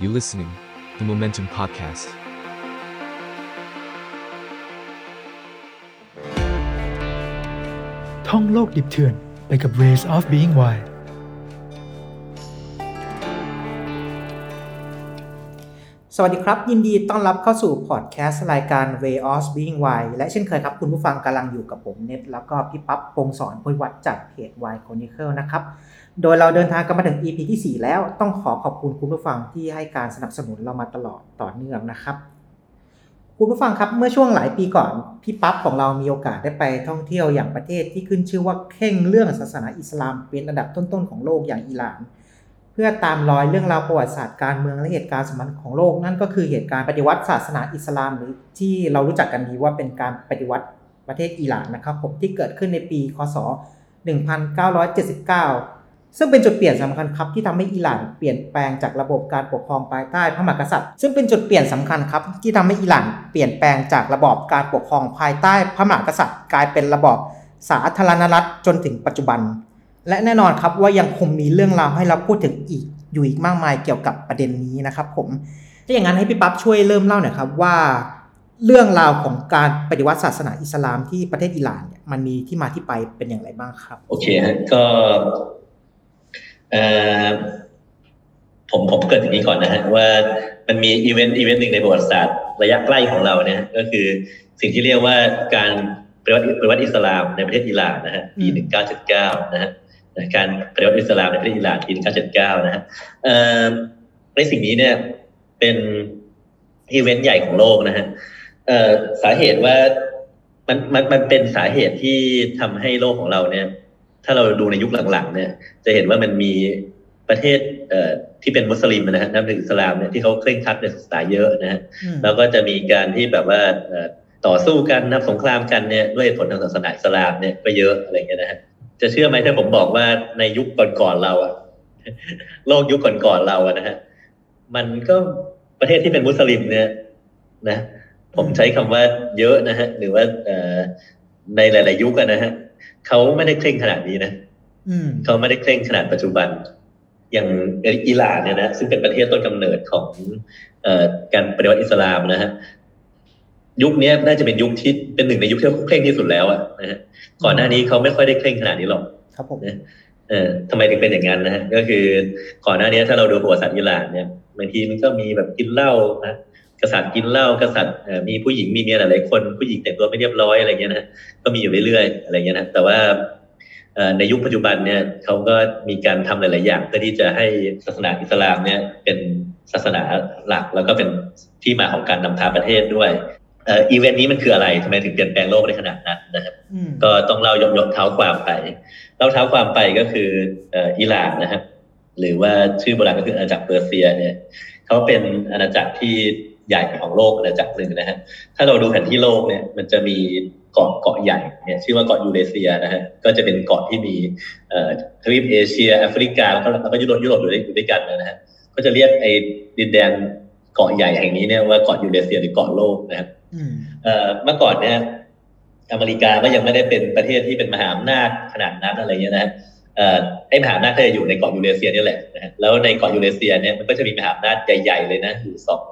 You listening, the Momentum Podcast. ท่องโลกดิบเถื่อนไปกับ Ways of Being Wild วัสดีครับ ยินดีต้อนรับเข้าสู่พอดแคสต์รายการ Way of Being Why และเช่นเคยครับ คุณผู้ฟังกำลังอยู่กับผมเน็ตแล้วก็พี่ปั๊บปงสอนพลวัตจากเพจ Y Chronicle นะครับ โดยเราเดินทางกันมาถึง EP ที่ 4 แล้วต้องขอขอบคุณคุณผู้ฟังที่ให้การสนับสนุนเรามาตลอดต่อเนื่องนะครับ คุณผู้ฟังครับเมื่อช่วงหลายปีก่อนพี่ปั๊บของเรามีโอกาสได้ไปท่องเที่ยวอย่างประเทศที่ขึ้นชื่อว่าเข่งเรื่องศาสนาอิสลามเป็นอันดับต้นๆของโลกอย่างอิหร่าน พื่อตามรอยเรื่องราวประวัติศาสตร์การเมืองและเหตุการณ์สำคัญของโลก นั่นก็คือเหตุการณ์ปฏิวัติศาสนาอิสลาม หรือที่เรารู้จักกันดีว่าเป็นการปฏิวัติประเทศอิหร่านนะครับผมที่เกิดขึ้นในปีคศ 1979 ซึ่งเป็นจุดเปลี่ยนสำคัญครับที่ทำให้อิหร่านเปลี่ยนแปลงจากระบบการปกครองภายใต้พระมหากษัตริย์ ซึ่งเป็นจุดเปลี่ยนสำคัญครับที่ทำให้อิหร่านเปลี่ยนแปลงจากระบอบการปกครองภายใต้พระมหากษัตริย์ กลายเป็นระบอบสาธารณรัฐจนถึงปัจจุบัน และแน่นอนครับว่ายังคงมีเรื่องราวให้เราพูดถึงอีกอยู่อีกมากมายเกี่ยวกับประเด็นนี้นะครับ ผมถ้าอย่างนั้นให้พี่ปั๊บช่วยเริ่มเล่าหน่อยครับว่า เรื่องราวของการปฏิวัติศาสนาอิสลามที่ประเทศอิหร่านเนี่ยมันมีที่มาที่ไปเป็นอย่างไรบ้างครับ โอเคฮะก็เอ่อผมผมเกริ่นอย่างนี้ก่อนนะฮะว่ามันมี event event หนึ่งในประวัติศาสตร์ระยะใกล้ของเราเนี่ยก็คือสิ่งที่เรียกว่าการปฏิวัติปฏิวัติอิสลามในประเทศอิหร่านนะฮะปีหนึ่งเก้าเจ็ดเก้านะฮะ การปฏิวัติอิสลามในประเทศอิหร่านปีหนึ่งเก้าเจ็ดเก้านะฮะเอ่อในสิ่งนี้เนี่ยเป็นอีเวนต์ใหญ่ของโลกนะฮะเอ่อสาเหตุว่ามันมันมันเป็นสาเหตุที่ทำให้โลกของเราเนี่ย ถ้าเราดูในยุคหลังๆ เนี่ย จะเห็นว่ามันมีประเทศเอ่อที่เป็นมุสลิมนะฮะนับถืออิสลามเนี่ยที่เขาเคร่งครัดในศาสนาเยอะนะฮะแล้วก็จะมีการที่แบบว่าเอ่อต่อสู้กันนับสงครามกันเนี่ยด้วยผลทางศาสนาอิสลามเนี่ยก็เยอะอะไรเงี้ยนะฮะ จะเชื่อไหมถ้าผมบอกว่าในยุคก่อนๆเราอะโลกยุคก่อนๆเราอะนะฮะมันก็ประเทศที่เป็นมุสลิมเนี่ยนะ ผมใช้คำว่าเยอะนะฮะหรือว่าเอ่อในหลาย ๆ ยุคอะนะฮะเขาไม่ได้เคร่งขนาดนี้นะอืมเขาไม่ได้เคร่งขนาดปัจจุบัน อย่างอิหร่านเนี่ยนะซึ่งเป็นประเทศต้นกำเนิดของเอ่อการปฏิวัติอิสลามนะฮะ ยุคนี้น่าจะเป็นยุคที่เป็นหนึ่งในยุคที่เขาเคร่งที่สุดแล้วอะนะฮะก่อนหน้านี้เขาไม่ค่อยได้เคร่งขนาดนี้หรอกครับผมนะเออทำไมถึงเป็นอย่างนั้นนะฮะก็คือก่อนหน้านี้ถ้าเราดูประวัติศาสตร์อิหร่านเนี่ยบางทีมันก็มีแบบกินเหล้านะกษัตริย์กินเหล้ากษัตริย์เอ่อมีผู้หญิงมีเมียหลายๆคนผู้หญิงแต่งตัวไม่เรียบร้อยอะไรเงี้ยนะก็มีอยู่เรื่อยๆอะไรเงี้ยนะแต่ว่าเอ่อในยุคปัจจุบันเนี่ยเขาก็มีการทำหลาย ๆ อย่างเพื่อที่จะให้ศาสนาอิสลามเนี่ยเป็นศาสนาหลักแล้วก็เป็นที่มาของการนำพาประเทศด้วยเอ่ออีเวนต์นี้มันคืออะไรทำไมถึงเปลี่ยนแปลงโลกได้ขนาดนั้นนะครับอืมก็ต้องเล่ายกยกเท้าความไปเล่าเท้าความไปก็คือเอ่ออิหร่านนะฮะหรือว่าชื่อโบราณก็คืออาณาจักรเปอร์เซียเนี่ยเขาเป็นอาณาจักรที่ใหญ่ของโลกอาณาจักรหนึ่งนะฮะถ้าเราดูแผนที่โลกเนี่ยมันจะมีเกาะเกาะใหญ่เนี่ยชื่อว่าเกาะยูเรเซียนะฮะก็จะเป็นเกาะที่มีเอ่อทวีปเอเชียแอฟริกาแล้วก็แล้วก็ยุโรปยุโรปอยู่ด้วยอยู่ด้วยกันนะฮะก็จะเรียกไอ้ดินแดนเกาะใหญ่แห่งนี้เนี่ยว่าเกาะยูเรเซียหรือเกาะโลกนะครับอืม เอ่อเมื่อก่อนเนี่ย อเมริกาก็ยังไม่ได้เป็นประเทศที่เป็นมหาอำนาจขนาดนั้นอะไรเงี้ยนะฮะเอ่อไอ้มหาอำนาจก็จะอยู่ในเกาะยูเรเซียนี่แหละนะฮะแล้วในเกาะยูเรเซียเนี่ยมันก็จะมีมหาอำนาจใหญ่ ๆ เลยนะอยู่สอง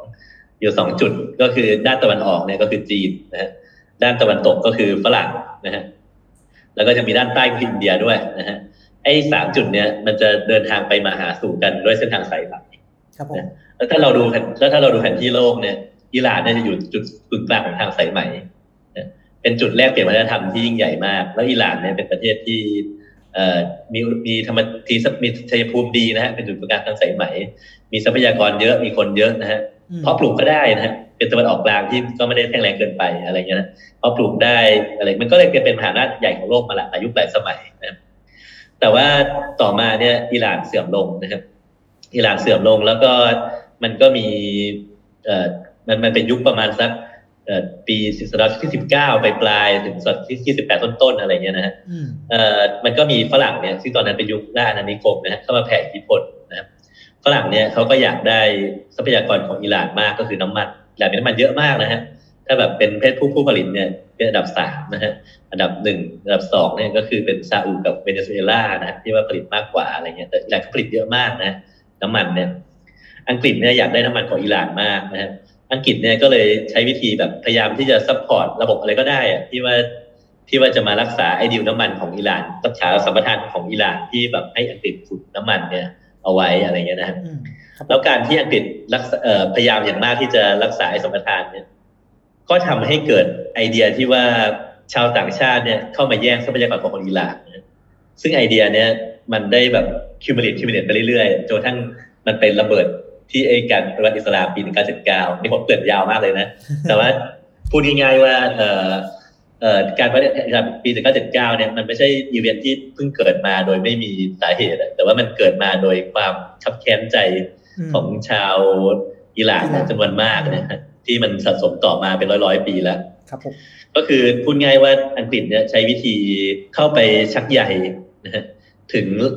อยู่สองจุดก็คือด้านตะวันออกเนี่ยก็คือจีนนะฮะด้านตะวันตกก็คือฝรั่งนะฮะแล้วก็จะมีด้านใต้คืออินเดียด้วยนะฮะไอ้สามจุดเนี่ยมันจะเดินทางไปมาหาสู่กันด้วยเส้นทางสายไหมครับผมแล้วถ้าเราดูแผนแล้วถ้าเราดูแผนที่โลกเนี่ย อิหร่านเนี่ยจะอยู่จุดกึ่งกลางของทางสายไหมนะเป็นจุดแรกเปลี่ยนวัฒนธรรมที่ยิ่งใหญ่มาก แล้วอิหร่านเนี่ยเป็นประเทศที่เอ่อมีมีธรรมทีมีชัยภูมิดีนะฮะเป็นจุดกึ่งกลางทางสายไหม มีทรัพยากรเยอะมีคนเยอะนะฮะอืมเพาะปลูกก็ได้นะฮะเป็นตะวันออกกลางที่ก็ไม่ได้แข็งแรงเกินไปอะไรเงี้ยนะเพาะปลูกได้อะไรมันก็เลยเป็นมหาอำนาจใหญ่ของโลกมาหลายยุคหลายสมัยนะครับแต่ว่าต่อมาเนี่ยอิหร่านเสื่อมลงนะครับอิหร่านเสื่อมลงแล้วก็มันก็มีเอ่อ มันมันเป็นยุคประมาณสักเอ่อปีศตวรรษที่สิบเก้าไปปลายๆถึงศตวรรษที่ยี่สิบแปดต้นๆอะไรเงี้ยนะฮะอืมเอ่อมันก็มีฝรั่งเนี่ยซึ่งตอนนั้นเป็นยุคล่าอาณานิคมนะฮะเข้ามาแผ่อิทธิพลนะครับฝรั่งเนี่ยเขาก็อยากได้ทรัพยากรของอิหร่านมากก็คือน้ำมันอิหร่านมีน้ำมันเยอะมากนะฮะถ้าแบบเป็นเพศผู้ผู้ผลิตเนี่ยเป็นอันดับสามนะฮะอันดับหนึ่งอันดับสองเนี่ยก็คือเป็นซาอุกับเวเนซุเอลานะฮะที่ว่าผลิตมากกว่าอะไรเงี้ยแต่อิหร่านก็ผลิตเยอะมากนะ น้ำมันเนี่ยอังกฤษเนี่ยอยากได้น้ำมันของอิหร่านมากนะฮะ อังกฤษเนี่ยก็เลยใช้วิธีแบบพยายามที่จะ support ระบบอะไรก็ได้อะที่ว่าที่ว่าจะมารักษาไอ้ดิวน้ำมันของอิหร่านรักษาสัมปทานของอิหร่านที่แบบให้อังกฤษขุดน้ำมันเนี่ยเอาไว้อะไรเงี้ยนะฮะอืมครับผมแล้วการที่อังกฤษรักษาเอ่อพยายามอย่างมากที่จะรักษาไอ้สัมปทานเนี่ยก็ทำให้เกิดไอเดียที่ว่าชาวต่างชาติเนี่ยเข้ามาแย่งทรัพยากรของคนอิหร่านนะซึ่งไอเดียเนี่ยมันได้แบบ cumulate cumulate ไปเรื่อยๆจนกระทั่งมันเป็นระเบิด ที่ไอการปฏิวัติอิสลามปี1979นี่ผมเกริ่นยาวมากเลยนะ แต่ว่าพูดง่ายๆว่าเอ่อเอ่อการปฏิวัติอิสลามปี1979เนี่ยมันไม่ใช่อีเวนท์ที่เพิ่งเกิดมาโดยไม่มีสาเหตุอะแต่ว่ามันเกิดมาโดยความคับแค้นใจของชาวอิหร่านอิหร่านจำนวนมากนะฮะที่มันสะสมต่อมาเป็นร้อยร้อยๆปีแล้วครับผมก็คือพูดง่ายว่าอังกฤษเนี่ยใช้วิธีเข้าไปชักใยนะฮะถึงเอ่อ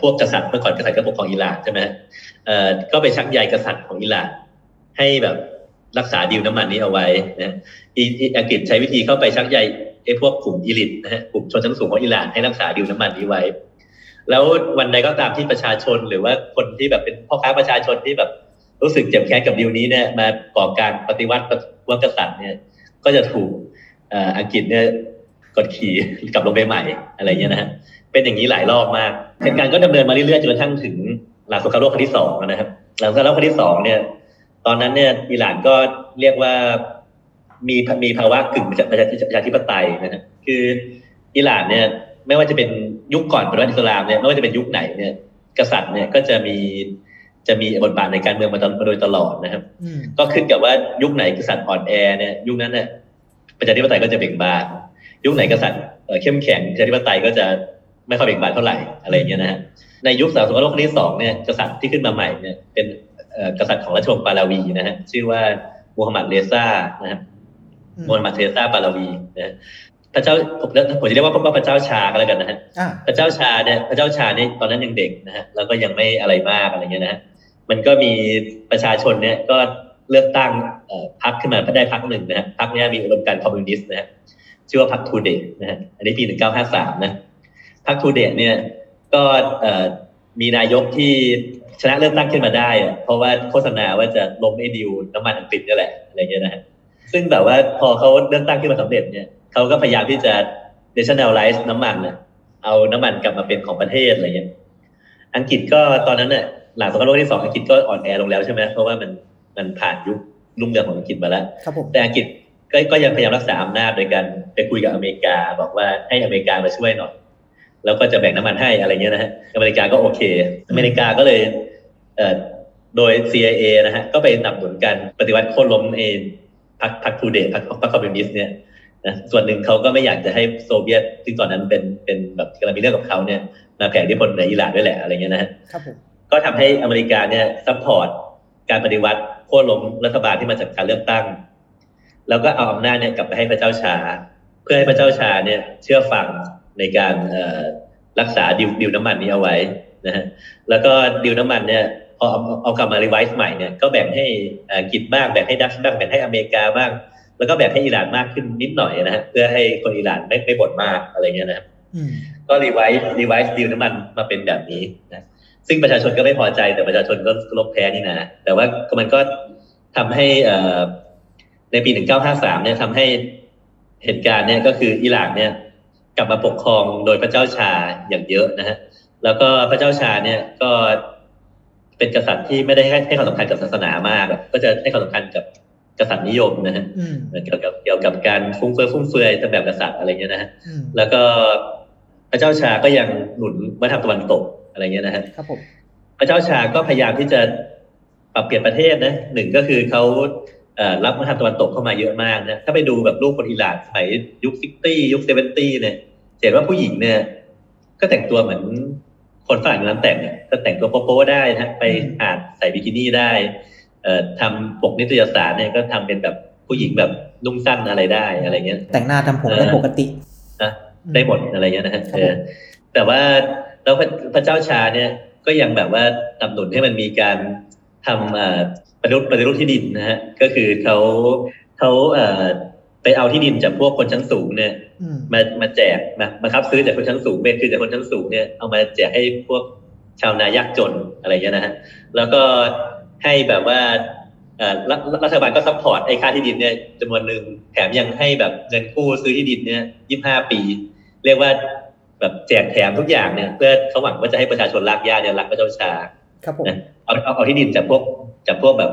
พวกกษัตริย์เมื่อก่อนกษัตริย์ก็ปกครองอิหร่านใช่ไหมฮะก็ไปชักใยกษัตริย์ของอิหร่านให้แบบรักษาดีลน้ำมันนี้เอาไว้นะอังกฤษใช้วิธีเข้าไปชักใยไอ้พวกกลุ่มอิลิทนะฮะกลุ่มชนชั้นสูงของอิหร่านให้รักษาดีลน้ำมันนี้ไว้ แล้ววันใดก็ตามที่ประชาชนหรือว่าคนที่แบบเป็นพ่อค้าประชาชนที่แบบรู้สึกเจ็บแค้นกับดีลนี้เนี่ยมาก่อการปฏิวัติวักษัตริย์เนี่ย ก็จะถูกอังกฤษเนี่ยกดขี่กลับลงไปใหม่อะไรเงี้ยนะฮะ เป็นอย่างนี้หลายรอบมากเหตุการณ์ก็ดำเนินมาเรื่อยๆจนกระทั่งถึงหลังสงครามโลกครั้งที่สองนะครับ หลังสงครามโลกครั้งที่สองเนี่ย ตอนนั้นเนี่ยอิหร่านก็เรียกว่ามีมีภาวะกึ่งประชาประชาธิปไตยนะฮะคืออิหร่านเนี่ยไม่ว่าจะเป็นยุคก่อนปฏิวัติอิสลามเนี่ยไม่ว่าจะเป็นยุคไหนเนี่ยกษัตริย์เนี่ยก็จะมีจะมีบทบาทในการเมืองมาตลมาโดยตลอดนะครับอืมก็ขึ้นกับว่ายุคไหนกษัตริย์อ่อนแอเนี่ยยุคนั้นเนี่ยประชาธิปไตยก็จะเบ่งบาน ยุคไหนกษัตริย์เอ่อเข้มแข็งประชาธิปไตยก็จะ ไม่ค่อยเบ่งบานเท่าไหร่อะไรอย่างเงี้ยนะฮะในยุคสามสงครามโลกครั้งที่สองเนี่ยกษัตริย์ที่ขึ้นมาใหม่เนี่ยเป็นเอ่อกษัตริย์ของราชวงศ์ปาลาวีนะฮะชื่อว่ามูฮัมหมัดเรซ่านะครับอืมมูฮัมหมัดเรซ่าปาลาวีนะฮะพระเจ้าผมผมจะเรียกว่าพระเจ้าชาก็แล้วกันนะฮะอ่าพระเจ้าชาเนี่ยพระเจ้าชาเนี่ยตอนนั้นยังเด็กนะฮะแล้วก็ยังไม่อะไรมากอะไรเงี้ยนะฮะมันก็มีประชาชนเนี่ยก็เลือกตั้งเอ่อพรรคขึ้นมาได้พรรคหนึ่งนะฮะพรรคเนี้ยมีอุดมการณ์คอมมิวนิสต์นะฮะชื่อว่าพรรคทูเดตนะฮะอันนี้ปี1953นะ พรรคทูเดตเนี่ยก็เอ่อมีนายกที่ชนะเลือกตั้งขึ้นมาได้อะเพราะว่าโฆษณาว่าจะล้มไอ้ดิวน้ำมันอังกฤษนี่แหละอะไรเงี้ยนะฮะซึ่งแบบว่าพอเขาเลือกตั้งขึ้นมาสำเร็จเนี่ยเขาก็พยายามที่จะ nationalize น้ำมันนะเอาน้ำมันกลับมาเป็นของประเทศอะไรเงี้ยอังกฤษก็ตอนนั้นเนี่ยหลังสงครามโลกที่สองอังกฤษก็อ่อนแอลงแล้วใช่ไหมเพราะว่ามันมันผ่านยุครุ่งเรืองของอังกฤษมาแล้วครับผมแต่อังกฤษก็ก็ยังพยายามรักษาอำนาจโดยการไปคุยกับอเมริกา บอกว่าให้อเมริกามาช่วยหน่อย แล้วก็จะแบ่งน้ำมันให้อะไรเงี้ยนะฮะอเมริกาก็โอเค อเมริกาก็เลยเอ่อโดย CIA นะฮะก็ไปสนับสนุนการปฏิวัติโค่นล้มเองพรรคพรรคทูเดห์พรรคพรรคคอมมิวนิสต์เนี่ยนะส่วนหนึ่งเขาก็ไม่อยากจะให้โซเวียตซึ่งตอนนั้นเป็นเป็นแบบกำลังมีเรื่องกับเขาเนี่ยมาแผ่อิทธิพลในอิหร่านด้วยแหละอะไรเงี้ยนะฮะครับผมก็ทำให้อเมริกาเนี่ย support การปฏิวัติโค่นล้มรัฐบาลที่มาจากการเลือกตั้ง แล้วก็เอาอำนาจเนี่ยกลับไปให้พระเจ้าชาห์ เพื่อให้พระเจ้าชาห์เนี่ยเชื่อฟัง ในการเอ่อรักษาดิวดิวน้ำมันนี้เอาไว้นะฮะแล้วก็ดิวน้ำมันเนี่ยพอเอาเอากลับมา revise ใหม่เนี่ยก็แบ่งให้อังกฤษบ้างแบ่งให้ดัตช์บ้างแบ่งให้อเมริกาบ้าง แล้วก็แบ่งให้อิหร่านมากขึ้นนิดหน่อยนะฮะเพื่อให้คนอิหร่านไม่ไม่บ่นมากอะไรเงี้ยนะครับอืมก็ revise revise deal น้ำมันมาเป็นแบบนี้นะซึ่งประชาชนก็ไม่พอใจแต่ประชาชนก็รบแพ้นี่นะแต่ว่าก็มันก็ทำให้เอ่อในปี 1953เนี่ยทำให้เหตุการณ์เนี่ยก็คืออิหร่านเนี่ยก ลับมาปกครองโดยพระเจ้าชาอย่างเยอะนะฮะแล้วก็พระเจ้าชาเนี่ยก็เป็นกษัตริย์ที่ไม่ได้ให้ให้ความสำคัญกับศาสนามากอะก็จะให้ความสำคัญกับกษัตริย์นิยมนะฮะอืมเกี่ยวกับเกี่ยวกับการฟุ้งเฟ้อฟุ่มเฟือยตามแบบกษัตริย์อะไรเงี้ยนะฮะอืมแล้วก็พระเจ้าชาก็ยังหนุนวัฒนธรรมตะวันตกอะไรเงี้ยนะฮะครับผมพระเจ้าชาก็พยายามที่จะปรับเปลี่ยนประเทศนะหนึ่งก็คือเขาเอ่อรับวัฒนธรรมตะวันตกเข้ามาเยอะมากนะถ้าไปดูแบบรูปคนอิหร่านสมัยยุค sixty ยุค seventy เนี่ยจะ เห็นว่าผู้หญิงเนี่ย ก็แต่งตัวเหมือนคนฝรั่งยุคนั้นแต่งเนี่ยก็แต่งตัวโป๊ๆได้นะไปหาดใส่บิกินี่ได้ เอ่อทำปกนิตยสารเนี่ยก็ทำเป็นแบบผู้หญิงแบบนุ่งสั้นอะไรได้อะไรเงี้ย แต่งหน้าทำผมเออได้ปกตินะได้หมดอะไรเงี้ยนะฮะครับเออแต่ว่าแล้วพระพระเจ้าชาห์เนี่ยก็ยังแบบว่าสนับสนุนให้มันมีการทำอ่าปฏิรูปปฏิรูปที่ดินนะฮะก็คือเขาเขาเอ่อไปเอาที่ดินจากพวกคนชั้นสูงเนี่ยอื มมามาแจกมามาครับซื้อจากคนชั้นสูงเป็นคือจากคนชั้นสูงเนี่ยเอามาแจกให้พวกชาวนายากจนอะไรเงี้ยนะฮะแล้วก็ให้แบบว่าเอ่อรัฐรัฐบาลก็ support ไอ้ค่าที่ดินเนี่ยจำนวนหนึ่งแถมยังให้แบบเงินกู้ซื้อที่ดินเนี่ยยี่ห้าปี เรียกว่าแบบแจกแถมทุกอย่างเนี่ยเพื่อเขาหวังว่าจะให้ประชาชนรักญาติเนี่ยรักพระเจ้าชาครับผมนะเอาเอาเอาที่ดินจากพวกจากพวกแบบ